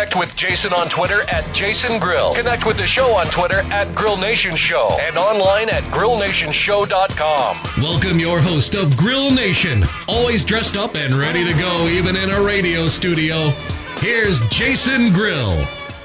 Connect with Jason on Twitter at Jason Grill. Connect with the show on Twitter at Grill Nation Show and online at grillnationshow.com. Welcome your host of Grill Nation, always dressed up and ready to go, even in a radio studio. Here's Jason Grill.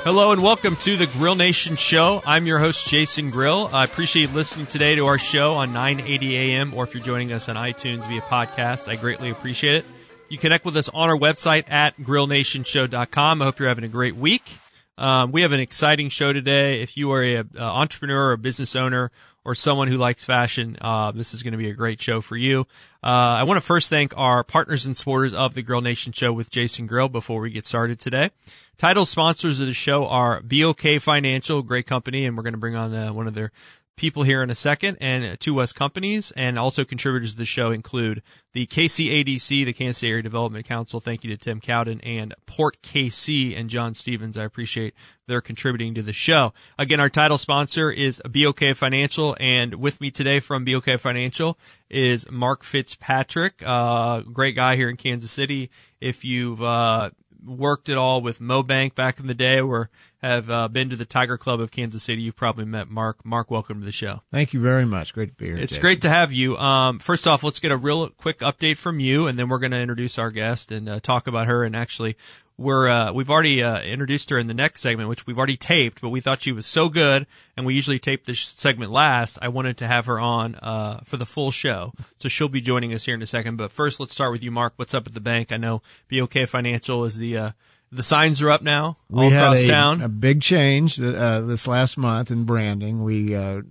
Hello and welcome to the Grill Nation Show. I'm your host, Jason Grill. I appreciate you listening today to our show on 980 AM, or if you're joining us on iTunes via podcast, I greatly appreciate it. You connect with us on our website at grillnationshow.com. I hope you're having a great week. Um, we have an exciting show today. If you are a, a entrepreneur or a business owner or someone who likes fashion, uh, this is going to be a great show for you. Uh, I want to first thank our partners and supporters of the Grill Nation Show with Jason Grill before we get started today. Title sponsors of the show are BOK Financial, great company, and we're going to bring on uh, one of their people here in a second, and Two West Companies, and also contributors to the show include the KCADC, the Kansas City Area Development Council. Thank you to Tim Cowden and Port KC and John Stevens. I appreciate their contributing to the show. Again, our title sponsor is BOK Financial, and with me today from BOK Financial is Mark Fitzpatrick, uh, great guy here in Kansas City. If you've uh, worked at all with MoBank back in the day or have uh, been to the Tiger Club of Kansas City, you've probably met Mark. Mark, welcome to the show. Thank you very much. Great to be here. It's Jason. great to have you. Um, first off, let's get a real quick update from you, and then we're going to introduce our guest and uh, talk about her. And actually, we're uh, we've already uh, introduced her in the next segment, which we've already taped, but we thought she was so good, and we usually tape this segment last. I wanted to have her on uh, for the full show, so she'll be joining us here in a second. But first, let's start with you, Mark. What's up at the bank? I know BOK Financial is the uh, the signs are up now all we had across a, town. a big change uh, this last month in branding. We uh,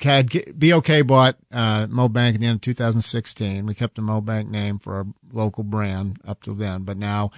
had BOK bought uh, MoBank at the end of 2016. We kept the MoBank name for our local brand up till then, but now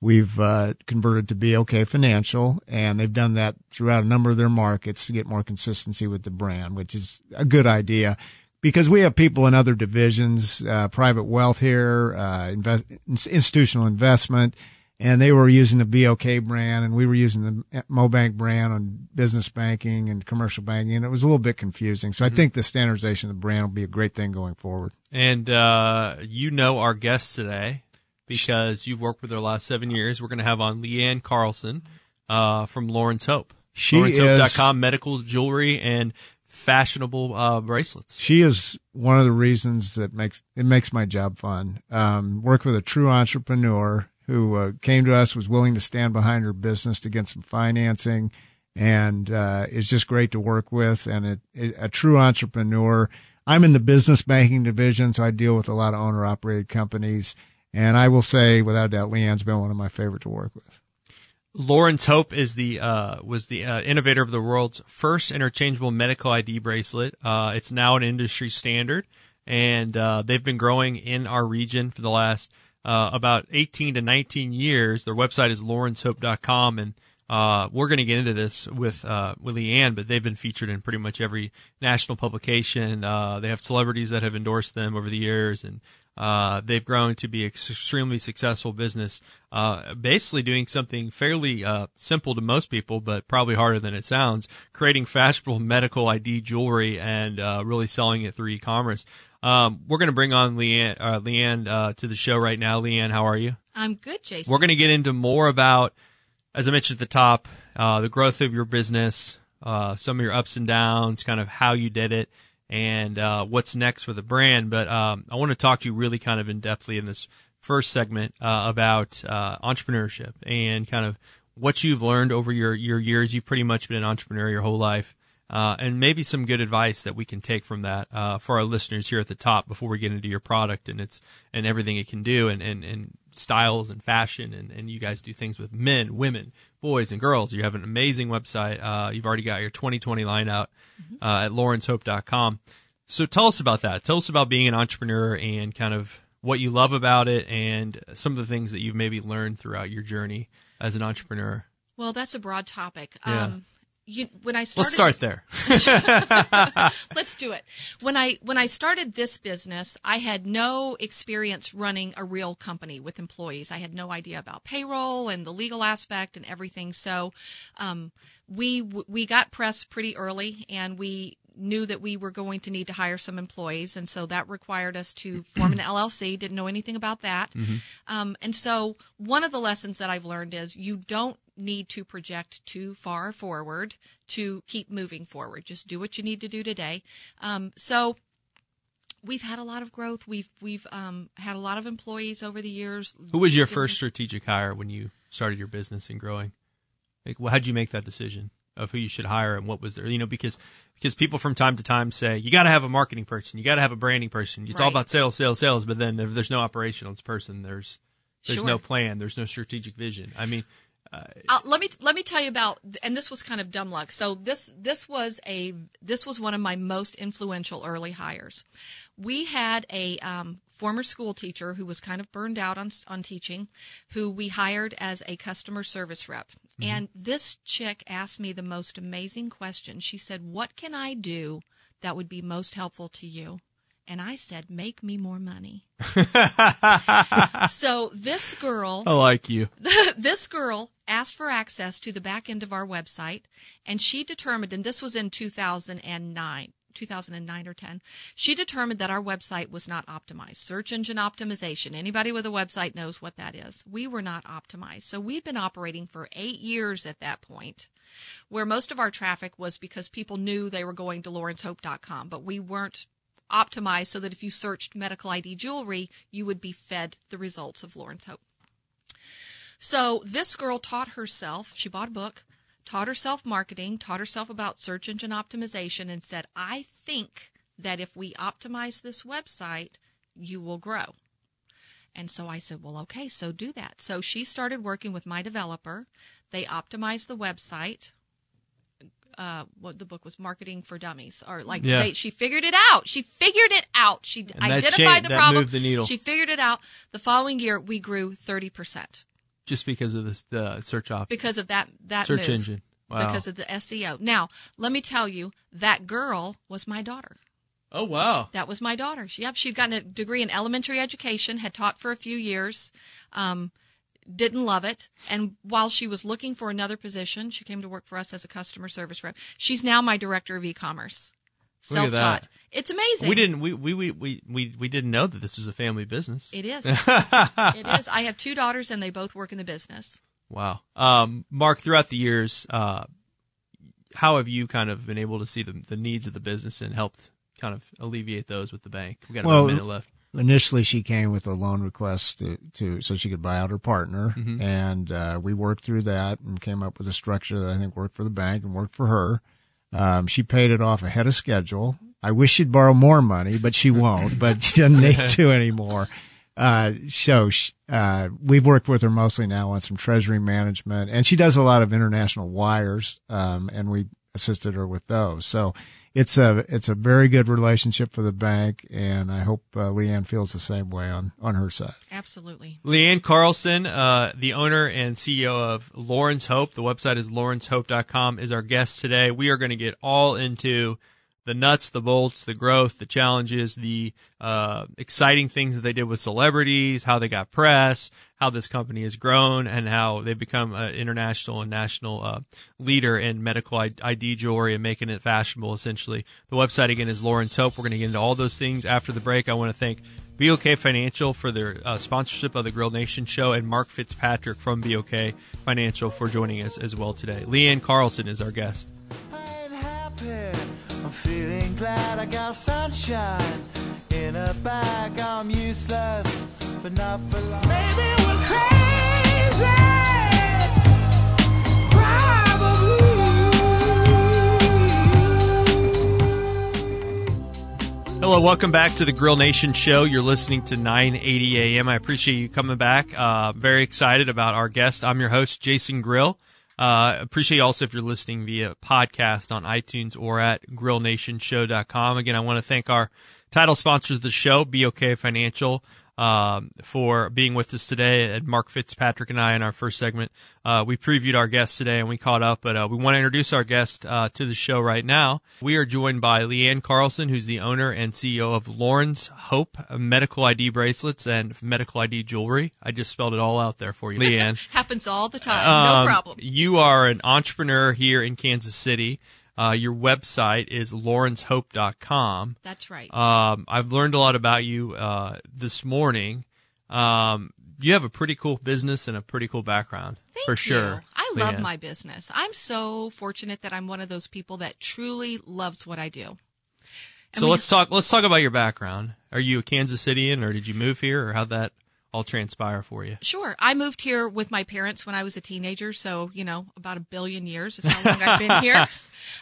we've uh, converted to BOK Financial, and they've done that throughout a number of their markets to get more consistency with the brand, which is a good idea. Because we have people in other divisions, uh, private wealth here, uh, invest, institutional investment, and they were using the BOK brand and we were using the MoBank brand on business banking and commercial banking and it was a little bit confusing. So I think the standardization of the brand will be a great thing going forward. And uh, you know our guest today because you've worked with her the last seven years. We're going to have on Leanne Carlson uh, from Lauren's Hope. She is- LaurensHope.com, medical jewelry and fashionable uh, bracelets. She is one of the reasons that makes it makes my job fun. Um, work with a true entrepreneur who uh, came to us, was willing to stand behind her business to get some financing, and uh, it's just great to work with. And it, it, a true entrepreneur. I'm in the business banking division, so I deal with a lot of owner operated companies. And I will say, without a doubt, Leanne's been one of my favorite to work with. Lauren's Hope is the uh, was the uh, innovator of the world's first interchangeable medical ID bracelet. Uh, it's now an industry standard, and uh, they've been growing in our region for the last uh, about 18 to 19 years. Their website is laurenshope.com, and uh, we're going to get into this with uh, with Leanne, but they've been featured in pretty much every national publication. They have celebrities that have endorsed them over the years, and uh, they've grown to be extremely successful business. Uh, basically, doing something fairly uh, simple to most people, but probably harder than it sounds: creating fashionable medical ID jewelry and uh, really selling it through e-commerce. Um, we're going to bring on Leanne, uh, Leanne uh, to the show right now. Leanne, how are you? I'm good, Jason. We're going to get into more about, as I mentioned at the top, uh, the growth of your business, uh, some of your ups and downs, kind of how you did it, and uh, what's next for the brand. But um, I want to talk to you really kind of in depthly in this first segment uh, about uh, entrepreneurship and kind of what you've learned over your your years. You've pretty much been an entrepreneur your whole life. Uh, and maybe some good advice that we can take from that uh, for our listeners here at the top before we get into your product and its and everything it can do and, and, and styles and fashion and, and you guys do things with men, women, boys, and girls. You have an amazing website. Uh, you've already got your 2020 line out uh, at laurenshope.com. So tell us about that. Tell us about being an entrepreneur and kind of what you love about it and some of the things that you've maybe learned throughout your journey as an entrepreneur. Well, that's a broad topic. Yeah. Um, you, when I started, Let's start there. Let's do it. When I when I started this business, I had no experience running a real company with employees. I had no idea about payroll and the legal aspect and everything. So, um, we we got pressed pretty early, and we knew that we were going to need to hire some employees, and so that required us to form an LLC. Didn't know anything about that, um, and so one of the lessons that I've learned is you don't need to project too far forward to keep moving forward. Just do what you need to do today. Um, so we've had a lot of growth. We've we've um, had a lot of employees over the years. Who was your first strategic hire when you started your business and growing? Like, well, how'd you make that decision of who you should hire and what was there? You know, because because people from time to time say you got to have a marketing person, you got to have a branding person. It's all about sales, sales, sales. But then if there's no operational person, there's there's Sure. no plan, there's no strategic vision. I mean, Uh, let me let me tell you about and this was kind of dumb luck. So this this was a this was one of my most influential early hires. We had a um, former school teacher who was kind of burned out on on teaching, who we hired as a customer service rep. Mm-hmm. And this chick asked me the most amazing question. She said, "What can I do that would be most helpful to you?" And I said, "Make me more money." so this girl I like you. this girl asked for access to the back end of our website and she determined and this was in 2009 2009 or 10 she determined that our website was not optimized. Search engine optimization. Anybody with a website knows what that is. We were not optimized. So we'd been operating for 8 years at that point where most of our traffic was because people knew they were going to laurenshope.com but we weren't optimized so that if you searched medical ID jewelry you would be fed the results of Lauren's Hope. So this girl taught herself, she bought a book, taught herself marketing, taught herself about search engine optimization, and said, I think that if we optimize this website, you will grow. And so I said, well, okay, so do that. So she started working with my developer. They optimized the website. Uh, what the book was marketing for dummies or like Yeah. they, she figured it out she figured it out she that identified changed- the problem the she figured it out the following year we grew 30% Just because of this, the search op, because of that that search move, engine. Wow. because of the SEO. Now, let me tell you, that girl was my daughter. oh wow. That was my daughter. She, yep, she'd gotten a degree in elementary education, had taught for a few years, um, didn't love it, and while she was looking for another position, she came to work for us as a customer service rep. She's now my director of e-commerce. Look at that. Self-taught. It's amazing. We didn't we, we, we, we, we, we didn't know that this was a family business. It is. it is. I have two daughters, and they both work in the business. Wow. Um, Mark, throughout the years, uh, how have you kind of been able to see the, the needs of the business and helped kind of alleviate those with the bank? We got about a minute left. initially she came with a loan request to, to so she could buy out her partner Mm-hmm. and uh, we worked through that and came up with a structure that i think worked for the bank and worked for her um, she paid it off ahead of schedule. I wish she'd borrow more money but she won't but she doesn't need to anymore. Uh, so sh uh, we've worked with her mostly now on some treasury management and she does a lot of international wires um, and we assisted her with those so it's a it's a very good relationship for the bank, and I hope uh, Leanne feels the same way on on her side. Absolutely. Leanne Carlson, uh, the owner and CEO of Lauren's Hope, the website is laurenshope.com, is our guest today. We are going to get all into the nuts, the bolts, the growth, the challenges, the uh, exciting things that they did with celebrities, how they got press, how this company has grown, and how they've become an international and national uh, leader in medical ID jewelry and making it fashionable, essentially. The website, again, is Lauren's Hope. We're going to get into all those things after the break. I want to thank BOK Financial for their uh, sponsorship of the Grill Nation show and Mark Fitzpatrick from BOK Financial for joining us as well today. Leanne Carlson is our guest. I'm feeling glad I got sunshine in a bag. I'm useless, but not for long. Maybe we're crazy. Hello, welcome back to the Grill Nation show. You're listening to 980 AM. I appreciate you coming back. Uh, very excited about our guest. I'm your host, Jason Grill. Uh, appreciate also if you're listening via podcast on iTunes or at grillnationshow.com. Again, I want to thank our title sponsors of the show, BOK Financial, um, for being with us today. And Mark Fitzpatrick and I, in our first segment, uh, we previewed our guest today and we caught up, but uh, we want to introduce our guest uh, to the show right now. We are joined by Leanne Carlson, who's the owner and CEO of Lauren's Hope Medical ID bracelets and medical ID jewelry. I just spelled it all out there for you, Leanne. Happens all the time. Um, no problem. You are an entrepreneur here in Kansas City. Uh, your website is laurenshope.com. That's right. Um, I've learned a lot about you uh, this morning. Um, you have a pretty cool business and a pretty cool background, Thank for you. sure. I love Leanne. my business. I'm so fortunate that I'm one of those people that truly loves what I do. And So let's talk. Let's talk about your background. Are you a Kansas Cityan, or did you move here, or how'd that all transpire for you? Sure. I moved here with my parents when I was a teenager, so, you know, about a billion years is how long I've been here.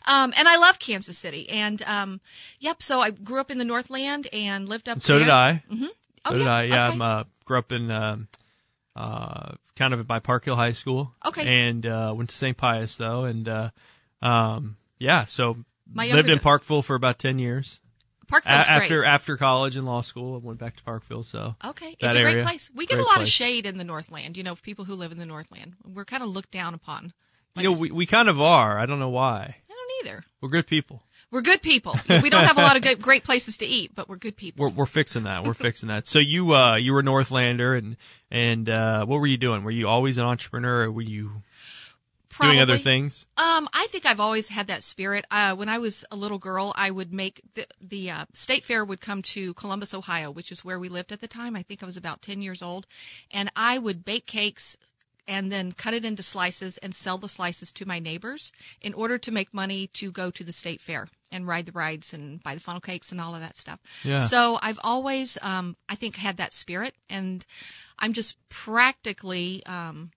Um, and I love Kansas City. And, um, yep, so I grew up in the Northland and lived up So there. did I. Oh, So did yeah? I. Yeah, Okay. I'm uh, grew up in um uh, kind of by Park Hill High School. Okay. And uh, went to St. Pius though, and uh, um, yeah, so My lived in Parkville for about ten years. Parkville's after great. after college and law school, I went back to Parkville. So Okay, it's a great area, place. We get great a lot place. of shade in the Northland. You know, people who live in the Northland, we're kind of looked down upon. You know, we we kind of are. I don't know why. I don't either. We're good people. We're good people. We don't have a lot of good, great places to eat, but we're good people. We're we're fixing that. We're fixing that. So you uh you were Northlander and and uh what were you doing? Were you always an entrepreneur or were you doing other things? Um, I think I've always had that spirit. Uh, when I was a little girl, I would make the, the uh, state fair would come to Columbus, Ohio, which is where we lived at the time. I think I was about 10 years old. And I would bake cakes and then cut it into slices and sell the slices to my neighbors in order to make money to go to the state fair and ride the rides and buy the funnel cakes and all of that stuff. Yeah. So I've always, um, I think, had that spirit. And I'm just practically, um,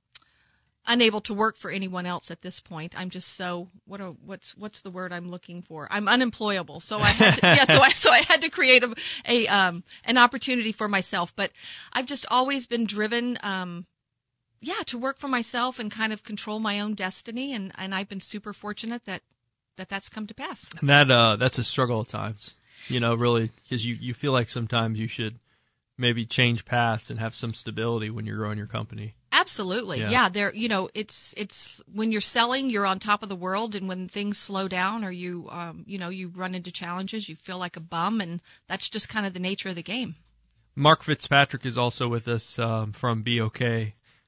unable to work for anyone else at this point. I'm just so what a, what's what's the word I'm looking for? I'm unemployable. So I had to, yeah, so I so I had to create a, a um an opportunity for myself, but I've just always been driven um yeah, to work for myself and kind of control my own destiny and and I've been super fortunate that that that's come to pass. And that uh, that's a struggle at times, you know, really, because you, you feel like sometimes you should maybe change paths and have some stability when you're growing your company. Absolutely. Yeah. Yeah. there you know, it's it's when you're selling, you're on top of the world and when things slow down or you um you know, you run into challenges, you feel like a bum and that's just kind of the nature of the game. Mark Fitzpatrick is also with us um, from BOK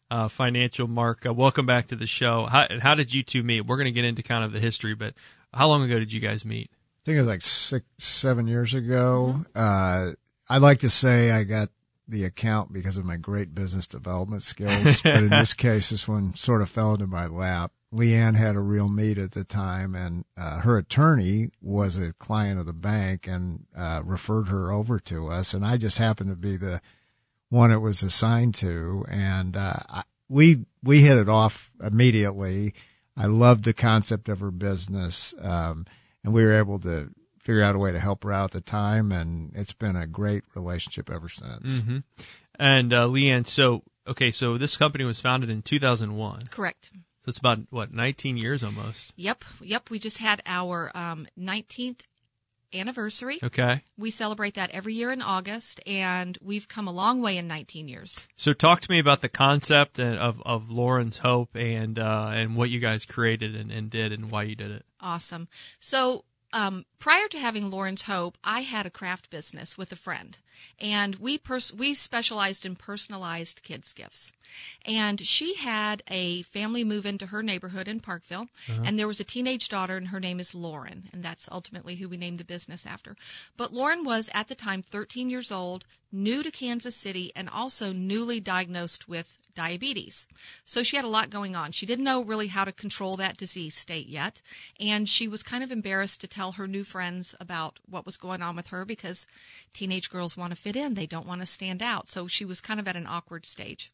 uh, Financial. Mark, uh, welcome back to the show. How, how did you two meet? We're going to get into kind of the history, but how long ago did you guys meet? I think it was like six, seven years ago. Uh, I like to say I got the account because of my great business development skills, but in this case, this one sort of fell into my lap. Leanne had a real need at the time, and uh, her attorney was a client of the bank and uh, referred her over to us, and I just happened to be the one it was assigned to, and uh, I, we we hit it off immediately. I loved the concept of her business, um, and we were able to figure out a way to help her out at the time, and it's been a great relationship ever since. And uh, Leanne, so okay, so this company was founded in 2001. Correct. So it's about what 19 years almost. Yep. Yep, we just had our um 19th anniversary. Okay. We celebrate that every year in August and we've come a long way in 19 years. So talk to me about the concept of of Lauren's Hope and uh, and what you guys created and, and did and why you did it. Awesome. So, um, prior to having Lauren's Hope, I had a craft business with a friend, and we pers- we specialized in personalized kids gifts. And she had a family move into her neighborhood in Parkville, uh-huh. and there was a teenage daughter, and her name is Lauren, and that's ultimately who we named the business after. But Lauren was at the time 13 years old, new to Kansas City, and also newly diagnosed with diabetes. So she had a lot going on. She didn't know really how to control that disease state yet, and she was kind of embarrassed to tell her new friends about what was going on with her because teenage girls want to fit in, they don't want to stand out. So she was kind of at an awkward stage.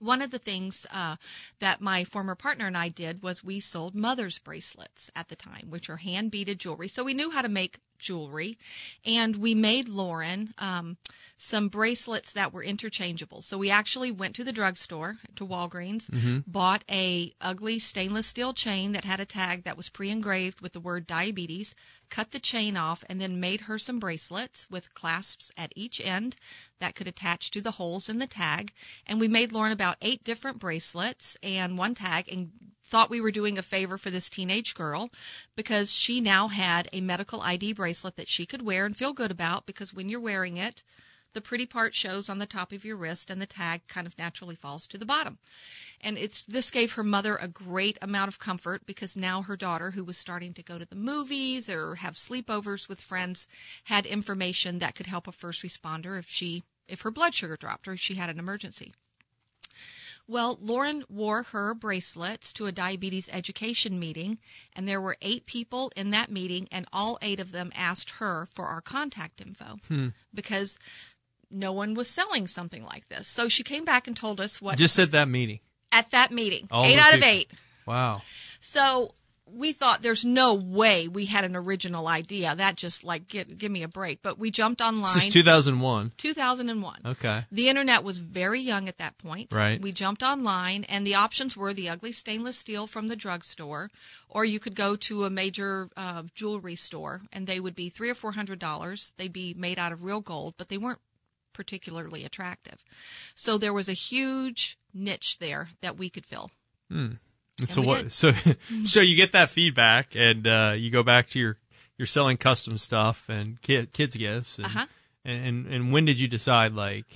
One of the things uh, that my former partner and I did was we sold mother's bracelets at the time, which are hand beaded jewelry. So we knew how to make jewelry, and we made Lauren um, some bracelets that were interchangeable. So we actually went to the drugstore to Walgreens, bought a ugly stainless steel chain that had a tag that was pre-engraved with the word diabetes, cut the chain off, and then made her some bracelets with clasps at each end that could attach to the holes in the tag. And we made Lauren about eight different bracelets and one tag and thought we were doing a favor for this teenage girl because she now had a medical ID bracelet that she could wear and feel good about because when you're wearing it, the pretty part shows on the top of your wrist and the tag kind of naturally falls to the bottom. And it's this gave her mother a great amount of comfort because now her daughter who was starting to go to the movies or have sleepovers with friends had information that could help a first responder if she if her blood sugar dropped or she had an emergency. Well, Lauren wore her bracelets to a diabetes education meeting, and there were eight people in that meeting, and all eight of them asked her for our contact info hmm. because no one was selling something like this. So she came back and told us what Just at that meeting. at that meeting. All eight out of eight. Wow. So we thought there's no way we had an original idea. That just like give, give me a break. But we jumped online. This is 2001. 2001. Okay. The internet was very young at that point. Right. We jumped online, and the options were the ugly stainless steel from the drugstore, or you could go to a major uh, jewelry store, and they would be three or four hundred dollars. They'd be made out of real gold, but they weren't particularly attractive. So there was a huge niche there that we could fill. And so what? did. So so you get that feedback, and uh, you go back to your you're selling custom stuff and kid, kids gifts. And, Uh-huh. and, and and when did you decide like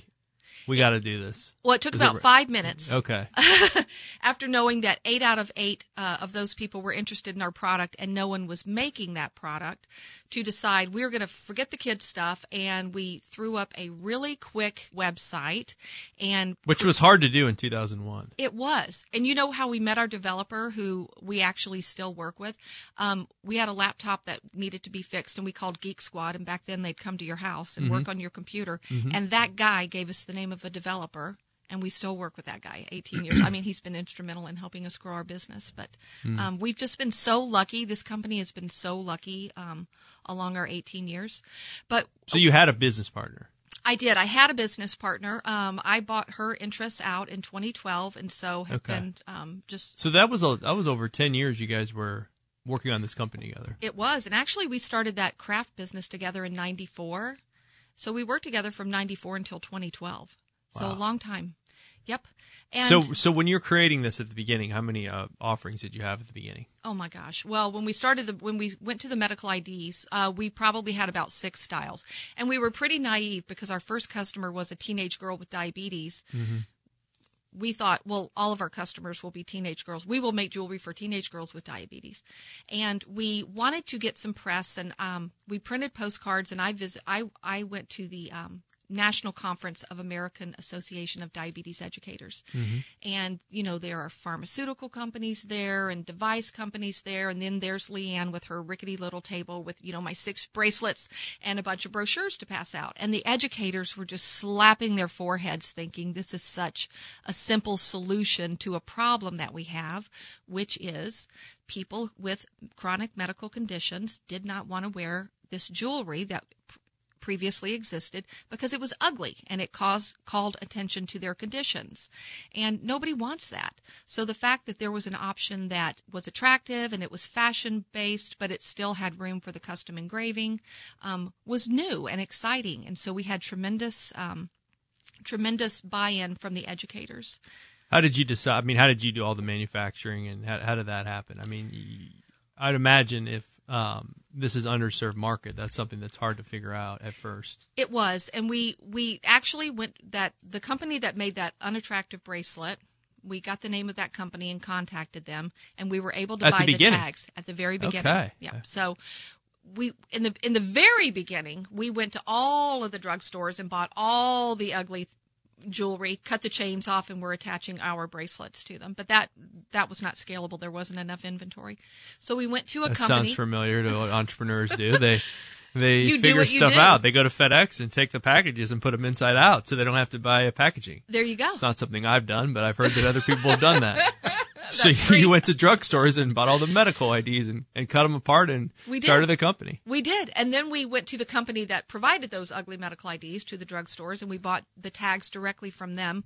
we got to do this? Well, it took Is it about re- five minutes. Okay. after knowing that eight out of eight uh, of those people were interested in our product and no one was making that product, to decide we were going to forget the kids stuff and we threw up a really quick website and Which was hard to do in 2001. it was. And you know how we met our developer who we actually still work with? Um, we had a laptop that needed to be fixed and we called Geek Squad. And back then they'd come to your house and work on your computer. And that guy gave us the name of a developer. And we still work with that guy 18 years. I mean, he's been instrumental in helping us grow our business. But um, we've just been so lucky. This company has been so lucky um, along our 18 years. But So you had a business partner. I did. I had a business partner. Um, I bought her interests out in 2012, and so have Okay. been um, just. So that was a, that was over 10 years you guys were working on this company together. It was, and actually, we started that craft business together in '94. So we worked together from '94 until 2012. So a long time. Yep. And so so when you're creating this at the beginning, how many uh, offerings did you have at the beginning? oh my gosh. Well, when we started the when we went to the medical IDs, uh, we probably had about six styles, and we were pretty naive because our first customer was a teenage girl with diabetes. we thought, well, all of our customers will be teenage girls. We will make jewelry for teenage girls with diabetes, and we wanted to get some press, and um, we printed postcards. And I visit, I I went to the um, National Conference of American Association of Diabetes Educators, mm-hmm. and you know there are pharmaceutical companies there and device companies there, and then there's Leanne with her rickety little table with you know my six bracelets and a bunch of brochures to pass out, and the educators were just slapping their foreheads, thinking this is such a simple solution to a problem that we have, which is people with chronic medical conditions did not want to wear this jewelry that previously existed because it was ugly and it caused called attention to their conditions and nobody wants that so the fact that there was an option that was attractive and it was fashion based but it still had room for the custom engraving um, was new and exciting and so we had tremendous um, tremendous buy-in from the educators How did you decide? I mean, how did you do all the manufacturing, and how, how did that happen? I mean, I'd imagine if um, this is underserved market, that's something that's hard to figure out at first. It was, and we we actually went that the company that made that unattractive bracelet. We got the name of that company and contacted them, and we were able to At buy the, beginning? tags at the very beginning. Okay. Yeah. So we in the in the very beginning, we went to all of the drugstores and bought all the ugly jewelry, cut the chains off, and we're attaching our bracelets to them. But that that was not scalable. There wasn't enough inventory. So we went to a That company. sounds familiar to what entrepreneurs do. They they You figure stuff out. They go to FedEx and take the packages and put them inside out, so they don't have to buy a packaging. there you go. It's not something I've done, but I've heard that other people have done that. So you went to drugstores and bought all the medical IDs and, and cut them apart and We did. started the company. We did. And then we went to the company that provided those ugly medical IDs to the drugstores and we bought the tags directly from them.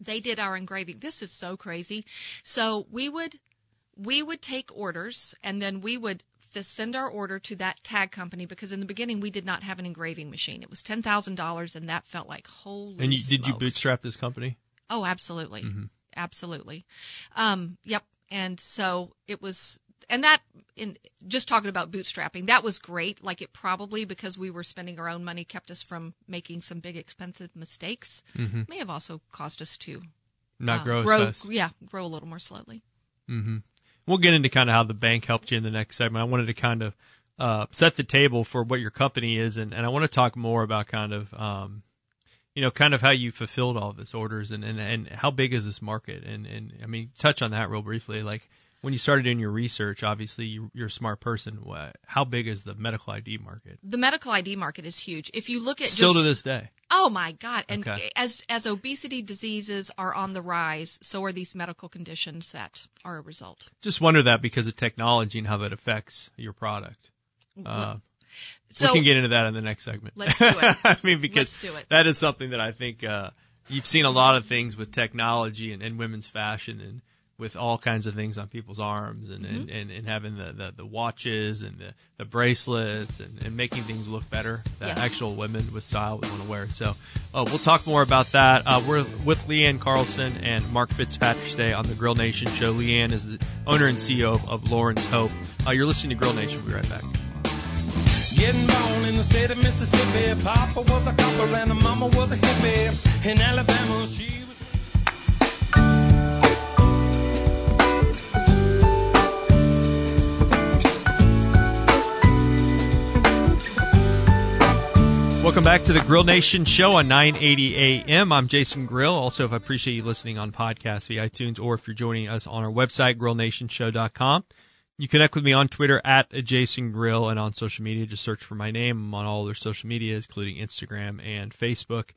They did our engraving. This is so crazy. So we would we would take orders and then we would send our order to that tag company because in the beginning we did not have an engraving machine. It was ten thousand dollars and that felt like holy. And you, did you bootstrap this company? Oh, absolutely. Mm-hmm. Absolutely. Um, yep. And so it was, and that, in just talking about bootstrapping, that was great. Like it probably, because we were spending our own money, kept us from making some big expensive mistakes. May have also caused us to Mm-hmm. Not uh, grow, as grow, yeah, grow a little more slowly. We'll get into kind of how the bank helped you in the next segment. I wanted to kind of uh, set the table for what your company is, and, and I want to talk more about kind of, um, you know, kind of how you fulfilled all of this orders and, and, and how big is this market? And, and I mean, touch on that real briefly. Like when you started doing your research, obviously you, you're a smart person. How big is the medical ID market? The medical ID market is huge. If you look at Still just, to this day. Oh my God! And Okay. as as obesity diseases are on the rise, so are these medical conditions that are a result. Just wonder that because of technology and how that affects your product. Uh, So we can get into that in the next segment. Let's do it. I mean, because Let's do it. that is something that I think uh, you've seen a lot of things with technology and, and women's fashion and with all kinds of things on people's arms and, and, Mm-hmm. and, and having the, the, the watches and the, the bracelets and, and making things look better that Yes. actual women with style would want to wear. So uh, we'll talk more about that. Uh, we're with Leanne Carlson and Mark Fitzpatrick today on the Grill Nation show. Leanne is the owner and CEO of, of Lauren's Hope. Uh, you're listening to Grill Nation. We'll be right back. Getting born in the state of Mississippi. Papa was a copper and mama was a hippie. In Alabama, she was. Welcome back to the Grill Nation show on 980 AM. I'm Jason Grill. Also, if I appreciate you listening on podcast via iTunes or if you're joining us on our website, grillnationshow.com. You connect with me on Twitter at Jason Grill and on social media. Just search for my name. I'm on all their social medias, including Instagram and Facebook.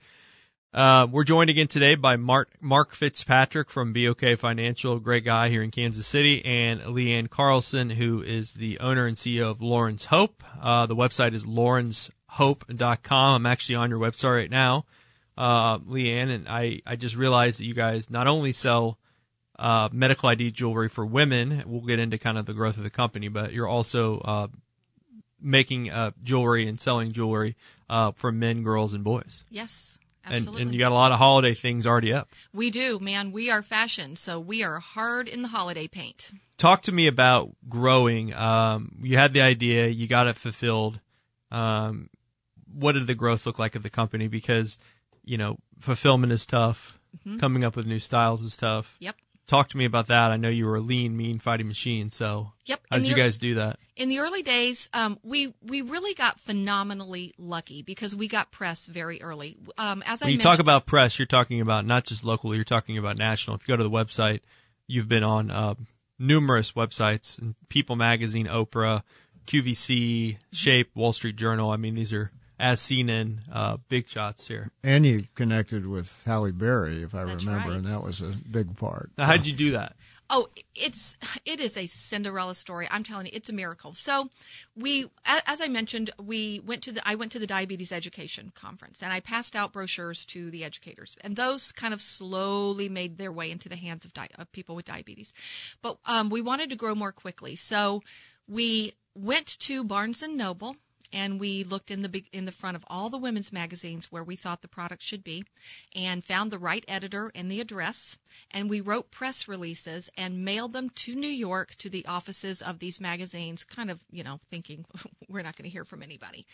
Uh, we're joined again today by Mark, Mark Fitzpatrick from BOK Financial, great guy here in Kansas City, and Leanne Carlson, who is the owner and CEO of Lauren's Hope. Uh, the website is laurenshope.com. I'm actually on your website right now, uh, Leanne, and I, I just realized that you guys not only sell medical ID jewelry for women, we'll get into kind of the growth of the company, but you're also uh, making uh, jewelry and selling jewelry uh, for men, girls, and boys. Yes, And, absolutely. and you got a lot of holiday things already up. we do, man. We are fashion, so we are hard in the holiday paint. Talk to me about growing. Um, you had the idea, you got it fulfilled. Um, what did the growth look like of the company? Because, you know, fulfillment is tough. Coming up with new styles is tough. Mm-hmm. Yep. Talk to me about that. I know you were a lean, mean fighting machine. So, Yep. how And did you you're- guys do that? In the early days, um, we we really got phenomenally lucky because we got press very early. Um, as I When you talk about press, you're talking about not just local, you're talking about national. If you go to the website, you've been on uh, numerous websites, People Magazine, Oprah, QVC, Shape, Wall Street Journal. I mean, these are as seen in uh, big shots here. And you connected with Halle Berry, if I That's remember, right. and that was a big part. Now, how'd you do that? Oh, it's it is a Cinderella story. I'm telling you, it's a miracle. So, we, as I mentioned, we went to the I went to the diabetes education conference, and I passed out brochures to the educators, and those kind of slowly made their way into the hands of, di- of people with diabetes. But um, we wanted to grow more quickly, so we went to Barnes and Noble. And we looked in the big, in the front of all the women's magazines where we thought the product should be, and found the right editor and the address. And we wrote press releases and mailed them to New York to the offices of these magazines, kind of, you know, thinking we're not going to hear from anybody.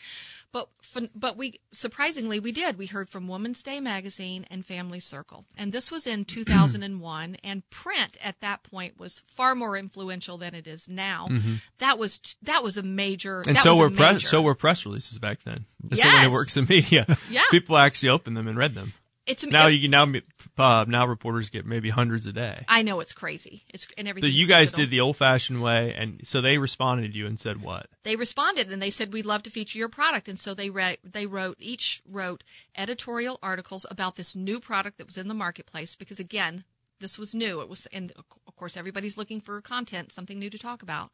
But but we surprisingly we did. We heard from Woman's Day magazine and Family Circle, and this was in 2001. and print at that point was far more influential than it is now. That was that was a major. Mm-hmm. And so were press. So were press releases back then. That's the way it works in media. Yeah. people actually opened them and read them. It's Now you can now uh, now reporters get maybe hundreds a day. I know it's crazy. It's and everything. So you guys did the old-fashioned way, and so they responded to you and said what? they responded and they said we'd love to feature your product and so they re- they wrote each wrote editorial articles about this new product that was in the marketplace because again this was new. It was, and of course, everybody's looking for content, something new to talk about.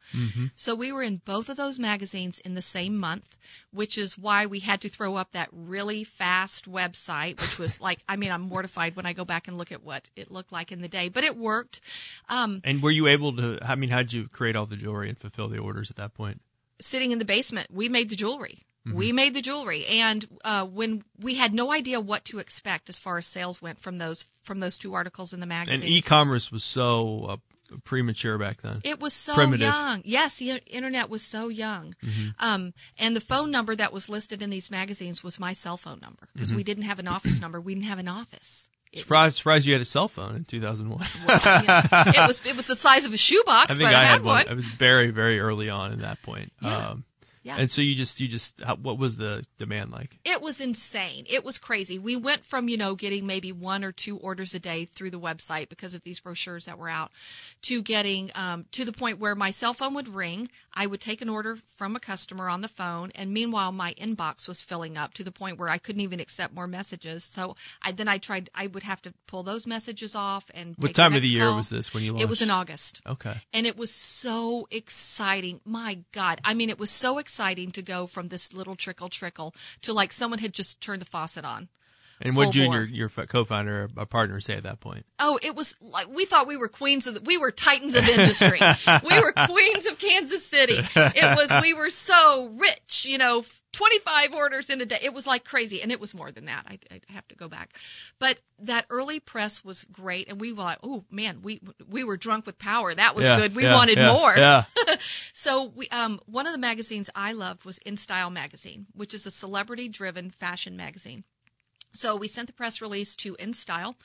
So we were in both of those magazines in the same month, which is why we had to throw up that really fast website, which was like, I mean, I'm mortified when I go back and look at what it looked like in the day, but it worked. Um, And were you able to? I mean, how'd you create all the jewelry and fulfill the orders at that point? sitting in the basement, we made the jewelry. We made the jewelry, and uh, when we had no idea what to expect as far as sales went from those from those two articles in the magazine, And e-commerce was so uh, premature back then. It was so Primitive. young. Yes, the internet was so young. Um, and the phone number that was listed in these magazines was my cell phone number because we didn't have an office number. We didn't have an office. It, Surprised, surprised you had a cell phone in 2001. yeah. it was it was the size of a shoebox, I think but I, I, had one. one. It was very, very early on in that point. Yeah. Um, Yeah. And so you just, you just, how, what was the demand like? It was insane. It was crazy. We went from, you know, getting maybe one or two orders a day through the website because of these brochures that were out to getting um, to the point where my cell phone would ring. I would take an order from a customer on the phone, and meanwhile, my inbox was filling up to the point where I couldn't even accept more messages. So I, then I tried, I would have to pull those messages off and What take the time of the year call. was this when you It was in? August. Okay. And it was so exciting. My God. I mean, it was so exciting to go from this little trickle trickle to like someone had just turned the faucet on. And what did your, bore. your f- co-founder, a partner, say at that point? Oh, it was like we thought we were queens of the, we were titans of industry. we were queens of Kansas City. It was we were so rich, you know, 25 orders in a day. It was like crazy and it was more than that. I, I have to go back. But that early press was great and we were like, "Oh, man, we we were drunk with power. That was Yeah, good. We yeah, wanted yeah, more." Yeah. So we um one of the magazines I loved was In Style magazine, which is a celebrity driven fashion magazine. So we sent the press release to In Style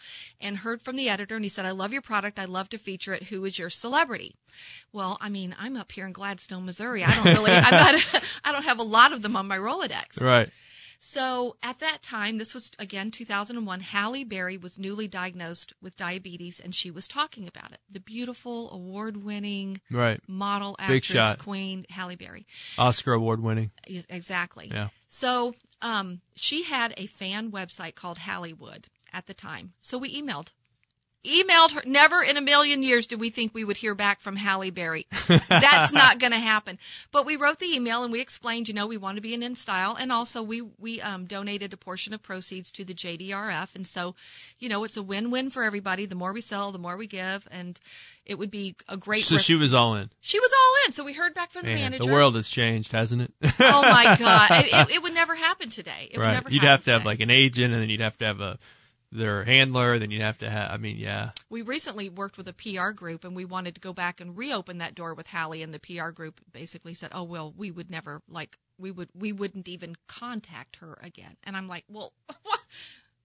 and heard from the editor and he said, I love your product. I'd love to feature it. Who is your celebrity? Well, I mean, I'm up here in Gladstone, Missouri. I don't really, I'm not, I don't have a lot of them on my Rolodex. Right. So at that time, this was again 2001, Halle Berry was newly diagnosed with diabetes and she was talking about it. The beautiful, award winning Right. model Big actress, shot. queen, Halle Berry. Oscar award winning. Exactly. Yeah. So um, she had a fan website called Hollywood at the time. So we emailed. Emailed her. Never in a million years did we think we would hear back from Halle Berry. That's not going to happen. But we wrote the email and we explained, you know, we want to be an in style, and also we we um, donated a portion of proceeds to the JDRF, and so, you know, it's a win win for everybody. The more we sell, the more we give, and it would be a great. So rec- she was all in. she was all in. So we heard back from the Man, manager. the world has changed, hasn't it? oh my god, it, it, it would never happen today. It would right. never You'd have to have like an agent, and then you'd have to have a their handler. Then you'd have to have. I mean, yeah. We recently worked with a PR group, and we wanted to go back and reopen that door with Halle, and the PR group basically said, "Oh well, we would never like we would we wouldn't even contact her again." And I'm like, "Well, what?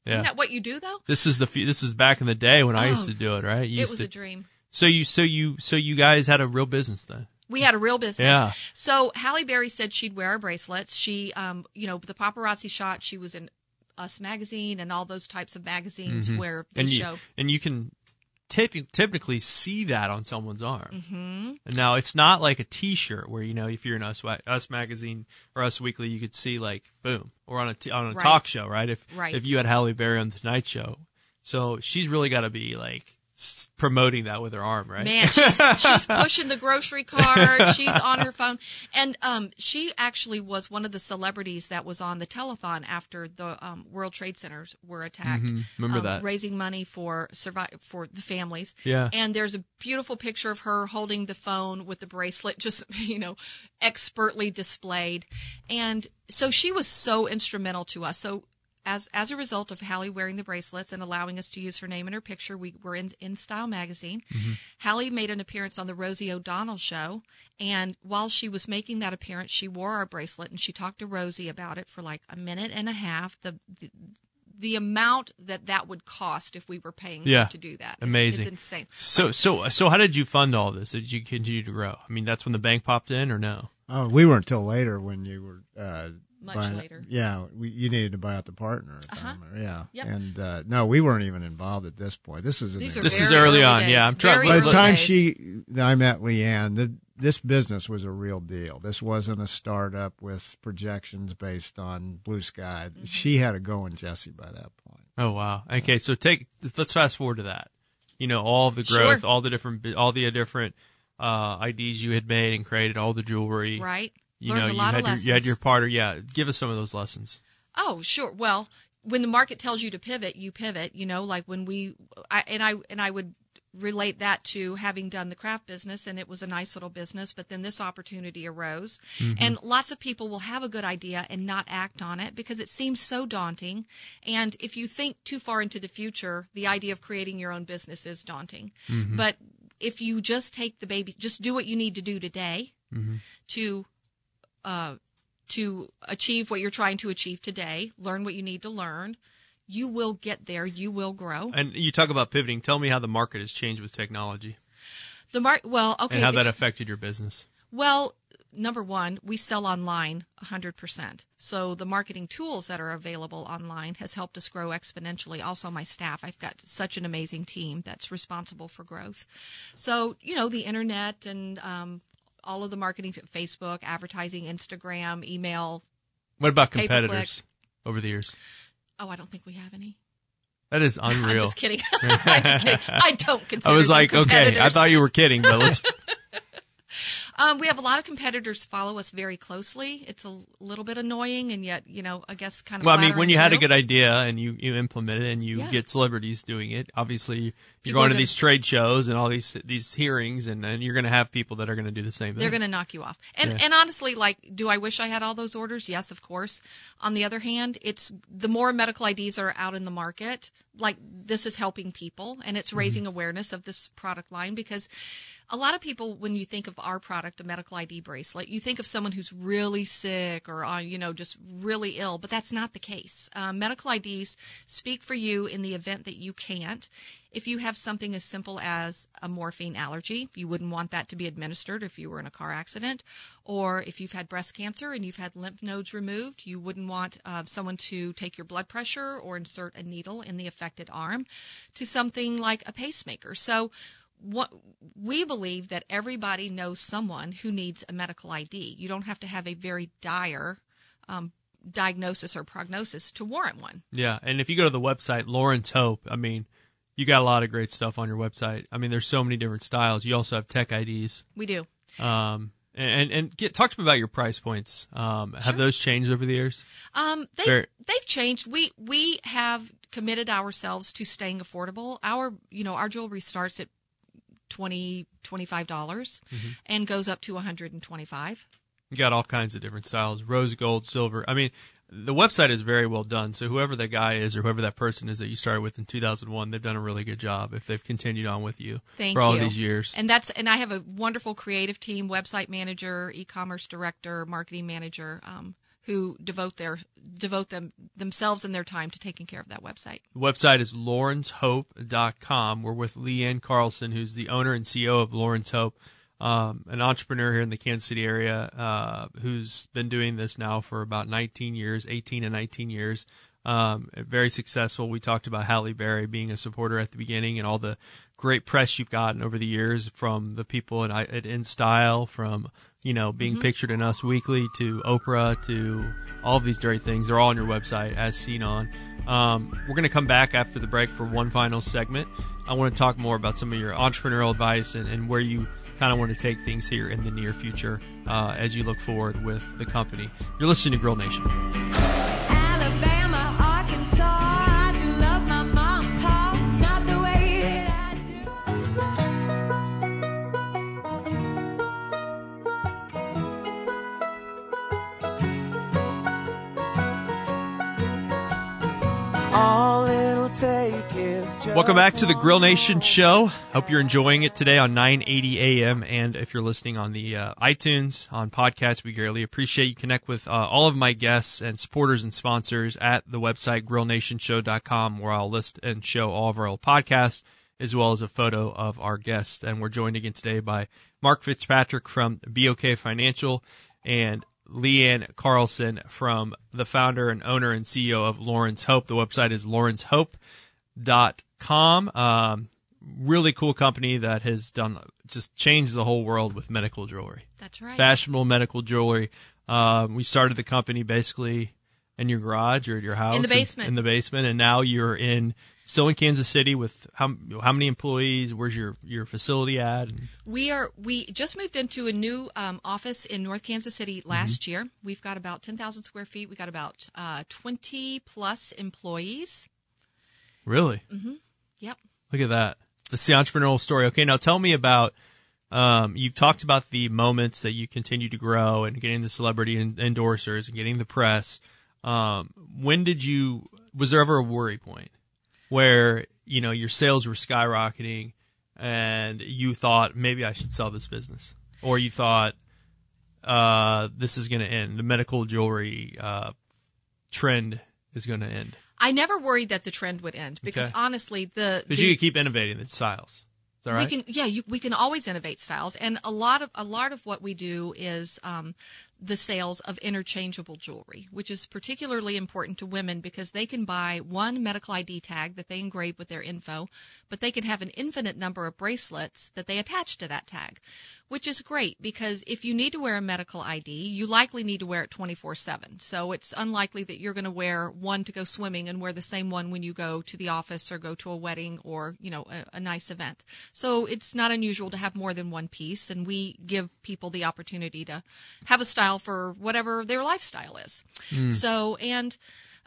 Yeah. isn't that what you do though?" This is the this is back in the day when I used Oh, to do it, right? You It was to, a dream. So you so you so you guys had a real business then. We had a real business. Yeah. So Halle Berry said she'd wear our bracelets. She, um, you know, the paparazzi shot. She was in Us magazine and all those types of magazines where they Mm-hmm. and you show. and you can typ- typically see that on someone's arm. Mm-hmm. And now it's not like a T-shirt where you know if you're in Us Us magazine or Us Weekly, you could see like boom, or on a t- on a Right. talk show, right? If Right. if you had Halle Berry on the Tonight Show, so she's really got to be like promoting that with her arm, right? Man, she's, she's pushing the grocery cart. She's on her phone, and um, she actually was one of the celebrities that was on the telethon after the um, World Trade Centers were attacked. Mhm. Remember um, that. raising money for survive for the families. Yeah. and there's a beautiful picture of her holding the phone with the bracelet, just you know, expertly displayed, and so she was so instrumental to us. So as as a result of Halle wearing the bracelets and allowing us to use her name and her picture, we were in in Style magazine. Halle made an appearance on the Rosie O'Donnell show, and while she was making that appearance, she wore our bracelet and she talked to Rosie about it for like a minute and a half. The the, the amount that that would cost if we were paying Yeah. to do that, Amazing. is insane. So so so how did you fund all this? Did you continue to grow? I mean, that's when the bank popped in, or no? Oh, we weren't till later when you were uh, Much buying- later. Yeah, we, you needed to buy out the partner. if Uh-huh. remember. Yeah, Yep. and uh, no, we weren't even involved at this point. This is in These the- are This is very early on, days. yeah, I'm trying- by the time days. she I met Leanne, the, this business was a real deal. This wasn't a startup with projections based on blue sky. She had a going Jesse by that point. Oh wow. Okay, so take let's fast forward to that. You know, all the growth, Sure. all the different, all the different uh, IDs you had made and created, all the jewelry. Right. You Learned know, a you lot had of your, lessons. you had your part. Or, yeah, give us some of those lessons. Oh, sure. Well, when the market tells you to pivot, you pivot. You know, like when we, I, and I and I would relate that to having done the craft business, and it was a nice little business. But then this opportunity arose, mm-hmm. and lots of people will have a good idea and not act on it because it seems so daunting. And if you think too far into the future, the idea of creating your own business is daunting. Mm-hmm. But if you just take the baby, just do what you need to do today mm-hmm. to uh, to achieve what you're trying to achieve today, learn what you need to learn, you will get there. You will grow. And you talk about pivoting. Tell me how the market has changed with technology The mar- well, okay. and how that affected your business. Well, number one, we sell online 100%. So the marketing tools that are available online has helped us grow exponentially. Also, my staff, I've got such an amazing team that's responsible for growth. So, you know, the internet and um, all of the marketing, Facebook, advertising, Instagram, email. What about Pay per click. competitors over the years? Oh, I don't think we have any. That is I'm unreal. just kidding. I'm just kidding. I don't consider I was like, okay, I thought you were kidding, but let's. Um, we have a lot of competitors follow us very closely. It's a little bit annoying, and yet, you know, I guess kind of. Well, I mean, when you had a good idea and you, you implement it and you Yeah. get celebrities doing it, obviously you're People going to these trade shows and all these these hearings, and, and you're going to have people that are going to do the same thing. They're going to knock you off. And Yeah. and honestly, like, do I wish I had all those orders? Yes, of course. On the other hand, it's the more medical IDs are out in the market, like this is helping people and Mm-hmm. it's raising awareness of this product line because a lot of people, when you think of our product, a medical ID bracelet, you think of someone who's really sick or on, you know, just really ill, but that's not the case. Um, medical IDs speak for you in the event that you can't. If you have something as simple as a morphine allergy, you wouldn't want that to be administered if you were in a car accident. Or if you've had breast cancer and you've had lymph nodes removed, you wouldn't want uh, someone to take your blood pressure or insert a needle in the affected arm to something like a pacemaker. So, what we believe that everybody knows someone who needs a medical ID. You don't have to have a very dire um, diagnosis or prognosis to warrant one. Yeah, and if you go to the website Lauren's Hope, I mean, you got a lot of great stuff on your website. I mean, there's so many different styles. You also have tech IDs. We do. Um, and and get talk to me about your price points. Um, have those changed over the years? Um, they Very- they've changed. We we have committed ourselves to staying affordable. Our you know our jewelry starts at twenty twenty five dollars Mm-hmm. and goes up to one hundred and twenty five. You got all kinds of different styles: rose gold, silver. I mean, the website is very well done. So whoever that guy is or whoever that person is that you started with in 2001, they've done a really good job. If they've continued on with you Thank for all you. these years, And that's and I have a wonderful creative team, website manager, e-commerce director, marketing manager, um, who devote their devote them themselves and their time to taking care of that website. The website is laurenshope.com. We're with Leanne Carlson, who's the owner and CEO of Lauren's Hope, um, an entrepreneur here in the Kansas City area uh, who's been doing this now for about 19 years, 18 and 19 years. Um, very successful. We talked about Halle Berry being a supporter at the beginning and all the great press you've gotten over the years from the people at, at In Style, from you know being pictured in Us Weekly to Oprah to all of these great things. They're all on your website as seen on. Um, we're going to come back after the break for one final segment. I want to talk more about some of your entrepreneurial advice and, and where you kind of want to take things here in the near future uh, as you look forward with the company. You're listening to Grill Nation. Alabama, Welcome back to the Grill Nation show. Hope you're enjoying it today on 980 AM. And if you're listening on the uh, iTunes, on podcasts, we greatly appreciate you connect with uh, all of my guests and supporters and sponsors at the website grillnationshow.com where I'll list and show all of our old podcasts as well as a photo of our guests. And we're joined again today by Mark Fitzpatrick from BOK Financial and Leanne Carlson from the founder and owner and CEO of Lauren's Hope. The website is laurenshope.com. Um, really cool company that has done just changed the whole world with medical jewelry, That's right. fashionable medical jewelry. Um, we started the company basically in your garage or at your house In the basement. in the basement, and now you're in Still in Kansas City with how how many employees? Where's your your facility at? We are we just moved into a new um, office in North Kansas City last year. We've got about ten thousand square feet. We got about uh, twenty plus employees. really, Mm-hmm. Yep. look at that. That's the entrepreneurial story. Okay, now tell me about. Um, you've talked about the moments that you continue to grow and getting the celebrity en- endorsers and getting the press. Um, when did you? Was there ever a worry point where you know your sales were skyrocketing and you thought maybe I should sell this business, or you thought uh, this is going to end, the medical jewelry uh, trend is going to end I never worried that the trend would end because Okay. honestly, the, because you could keep innovating the styles. Is that right? We can, yeah, you, we can always innovate styles, and a lot of a lot of what we do is um, the sales of interchangeable jewelry, which is particularly important to women because they can buy one medical ID tag that they engrave with their info, but they can have an infinite number of bracelets that they attach to that tag, which is great because if you need to wear a medical ID, you likely need to wear it 24 7. So it's unlikely that you're going to wear one to go swimming and wear the same one when you go to the office or go to a wedding or, you know, a, a nice event. So it's not unusual to have more than one piece and we give people the opportunity to have a style for whatever their lifestyle is. So, and,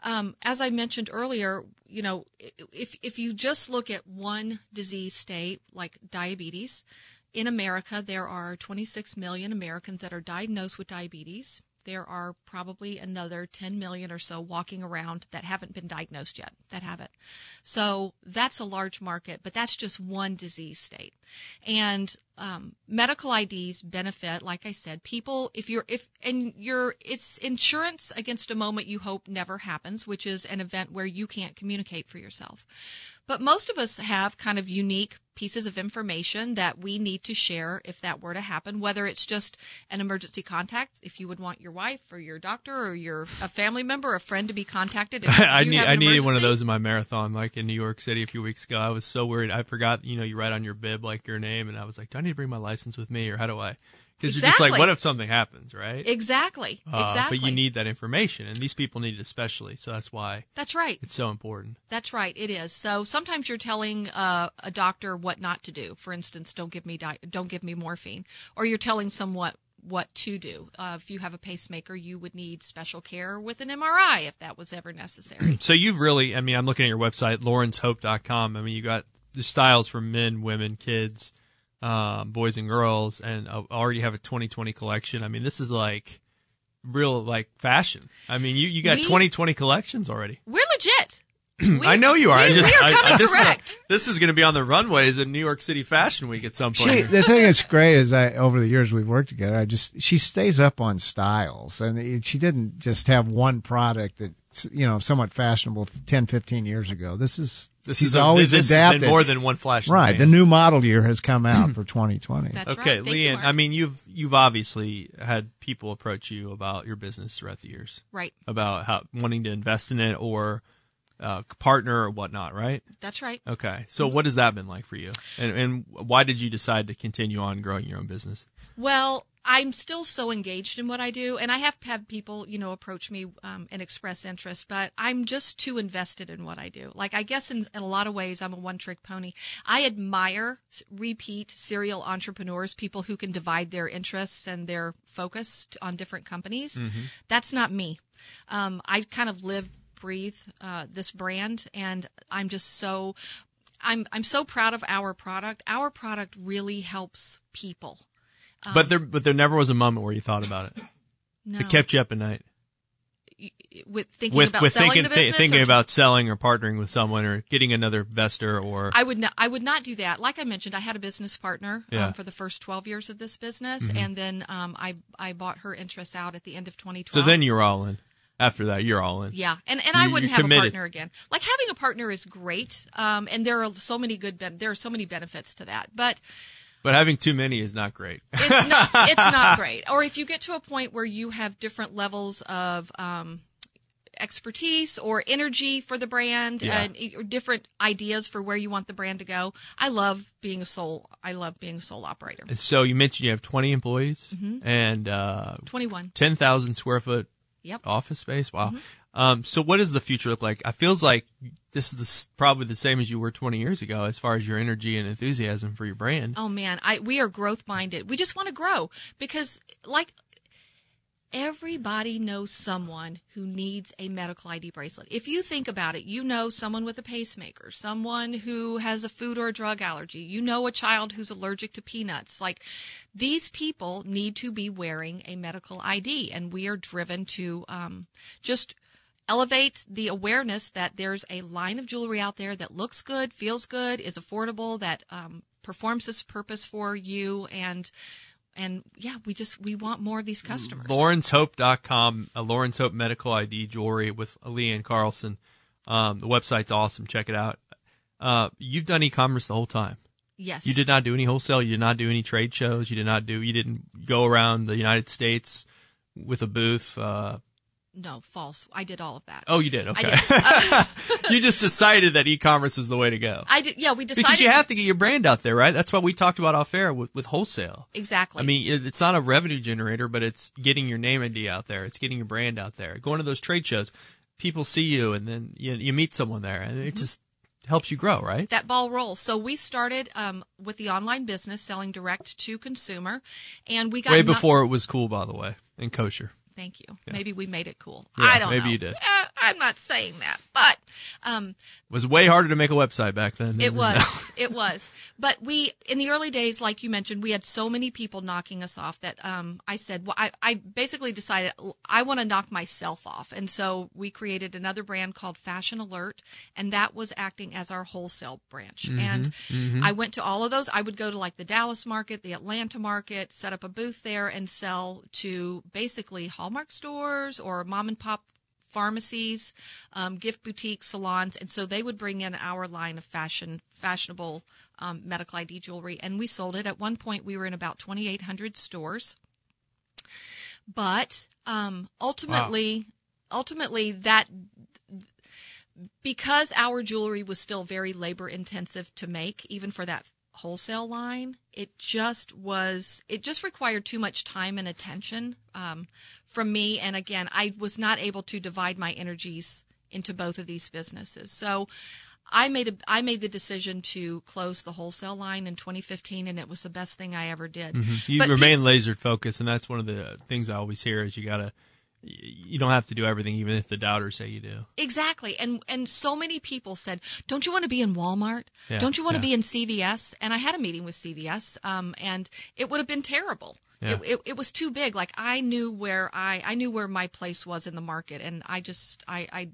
um, as I mentioned earlier, you know, if if you just look at one disease state like diabetes, in America there are 26 million Americans that are diagnosed with diabetes. There are probably another 10 million or so walking around that haven't been diagnosed yet, that have it. So that's a large market, but that's just one disease state. And um, medical IDs benefit, like I said, people if you're if and you're it's insurance against a moment you hope never happens, which is an event where you can't communicate for yourself. But most of us have kind of unique pieces of information that we need to share if that were to happen, whether it's just an emergency contact, if you would want your wife or your doctor or your a family member, a friend to be contacted. If I need I needed one of those in my marathon, like in New York City a few weeks ago. I was so worried. I forgot, you know, you write on your bib like your name, and I was like, do I need to bring my license with me, or how do I? Because you're just like, what if something happens, right? Exactly. Uh, exactly. But you need that information, and these people need it especially. So that's why That's right. it's so important. That's right. It is. So sometimes you're telling uh, a doctor what not to do. For instance, don't give me di- don't give me morphine, or you're telling someone what to do. Uh, if you have a pacemaker, you would need special care with an MRI if that was ever necessary. So you've really, I mean, I'm looking at your website, laurenshope.com. I mean, you got the styles for men, women, kids, um, boys and girls, and uh, already have a 2020 collection. I mean, this is like real like fashion. I mean, you, you got We- 2020 collections already. We're legit. We- I know you are. We, I just, we are coming I- this correct. Is, this is going to be on the runways in New York City Fashion Week at some point. She, the thing that's great is I over the years we've worked together. I just she stays up on styles, and it, she didn't just have one product that's you know somewhat fashionable 10, 15 years ago. This is this she's is a, always this adapted. Has been more than one flash. right. pan. The new model year has come out for 2020. That's Okay, right. Thank you, Leanne. I mean, you've you've obviously had people approach you about your business throughout the years, right. about how wanting to invest in it or uh, partner or whatnot, right? That's right. Okay, so what has that been like for you, and and why did you decide to continue on growing your own business? Well, I'm still so engaged in what I do, and I have had people, you know, approach me um, and express interest, but I'm just too invested in what I do. Like, I guess in, in a lot of ways, I'm a one trick pony. I admire repeat serial entrepreneurs, people who can divide their interests and their focus on different companies. That's not me. Um, I kind of live, breathe uh, this brand, and I'm just so. I'm I'm so proud of our product. Our product really helps people. Um, but there but there never was a moment where you thought about it. No. It kept you up at night with thinking with about with selling thinking business. thinking or- about selling or partnering with someone or getting another investor or I would not. I would not do that. Like I mentioned, I had a business partner Yeah. Mm-hmm. um, for the first twelve years of this business, and then um, I I bought her interests out at the end of 2012. so then you're all in. After that, you're all in. Yeah, and and I You- wouldn't have committed. a partner again. Like having a partner is great, um, and there are so many good. There are so many benefits to that, but But having too many is not great. it's not it's not great. Or if you get to a point where you have different levels of um, expertise or energy for the brand Yeah. and or different ideas for where you want the brand to go. I love being a sole. I love being a sole operator. So you mentioned you have 20 employees Mm-hmm. and uh, Twenty one. 10,000 square foot Yep. Office space. Wow. Um, so what does the future look like? I feels like this is the, probably the same as you were 20 years ago as far as your energy and enthusiasm for your brand. Oh man, I we are growth minded. We just want to grow because like everybody knows someone who needs a medical ID bracelet. If you think about it, you know someone with a pacemaker, someone who has a food or a drug allergy, you know a child who's allergic to peanuts. Like these people need to be wearing a medical ID and we are driven to um, just elevate the awareness that there's a line of jewelry out there that looks good, feels good, is affordable, that um, performs its purpose for you, and and yeah, we just we want more of these customers. LaurensHope.com, a Lauren's Hope medical ID jewelry with Leanne Carlson. Um, the website's awesome. Check it out. Uh, you've done e-commerce the whole time. yes, You did not do any wholesale. You did not do any trade shows. You did not do. You didn't go around the United States with a booth. Uh, No, false. I did all of that. oh, you did. Okay. did. Uh, you just decided that e-commerce was the way to go. I did. Yeah, we decided because you have to get your brand out there, right? That's what we talked about off air with, with wholesale. exactly. I mean, it- it's not a revenue generator, but it's getting your name ID out there. It's getting your brand out there. Going to those trade shows, people see you, and then you, you meet someone there, and Mm-hmm. it just helps you grow, right? that ball rolls. So we started um, with the online business, selling direct to consumer, and we got Way before it was cool, by the way, and kosher. Thank you. Maybe we made it cool. Yeah, I don't know. maybe know. you did. Eh, I'm not saying that, but um, It was way harder to make a website back then. It was. it was. But we, in the early days, like you mentioned, we had so many people knocking us off that um, I said, well, I, I basically decided I want to knock myself off. And so we created another brand called Fashion Alert, and that was acting as our wholesale branch. and I went to all of those. I would go to like the Dallas market, the Atlanta market, set up a booth there, and sell to basically Hallmark stores or mom and pop pharmacies, um, gift boutiques, salons, and so they would bring in our line of fashion, fashionable um, medical ID jewelry, and we sold it. At one point, we were in about 2,800 stores, but um, ultimately, ultimately that because our jewelry was still very labor intensive to make, even for that wholesale line, it just was, it just required too much time and attention um, from me. And again, I was not able to divide my energies into both of these businesses. So I made a, I made the decision to close the wholesale line in 2015, and it was the best thing I ever did. You But pe- remain laser focused, and that's one of the things I always hear is you gotta. You don't have to do everything, even if the doubters say you do. Exactly. And and so many people said, "Don't you want to be in Walmart? Yeah, Don't you want to be in CVS?" And I had a meeting with CVS, um, and it would have been terrible. Yeah. It, it, it was too big. Like I knew where I I knew where my place was in the market, and I just I I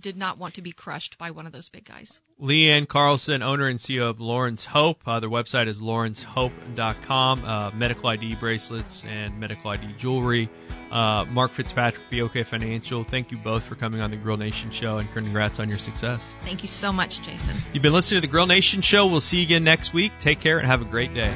did not want to be crushed by one of those big guys. Leanne Carlson, owner and CEO of Lauren's Hope. Uh, their website is laurenshope.com. Uh, medical ID bracelets and medical ID jewelry. Uh, Mark Fitzpatrick, BOK Financial. Thank you both for coming on the Grill Nation show and congrats on your success. Thank you so much, Jason. You've been listening to the Grill Nation show. We'll see you again next week. Take care and have a great day.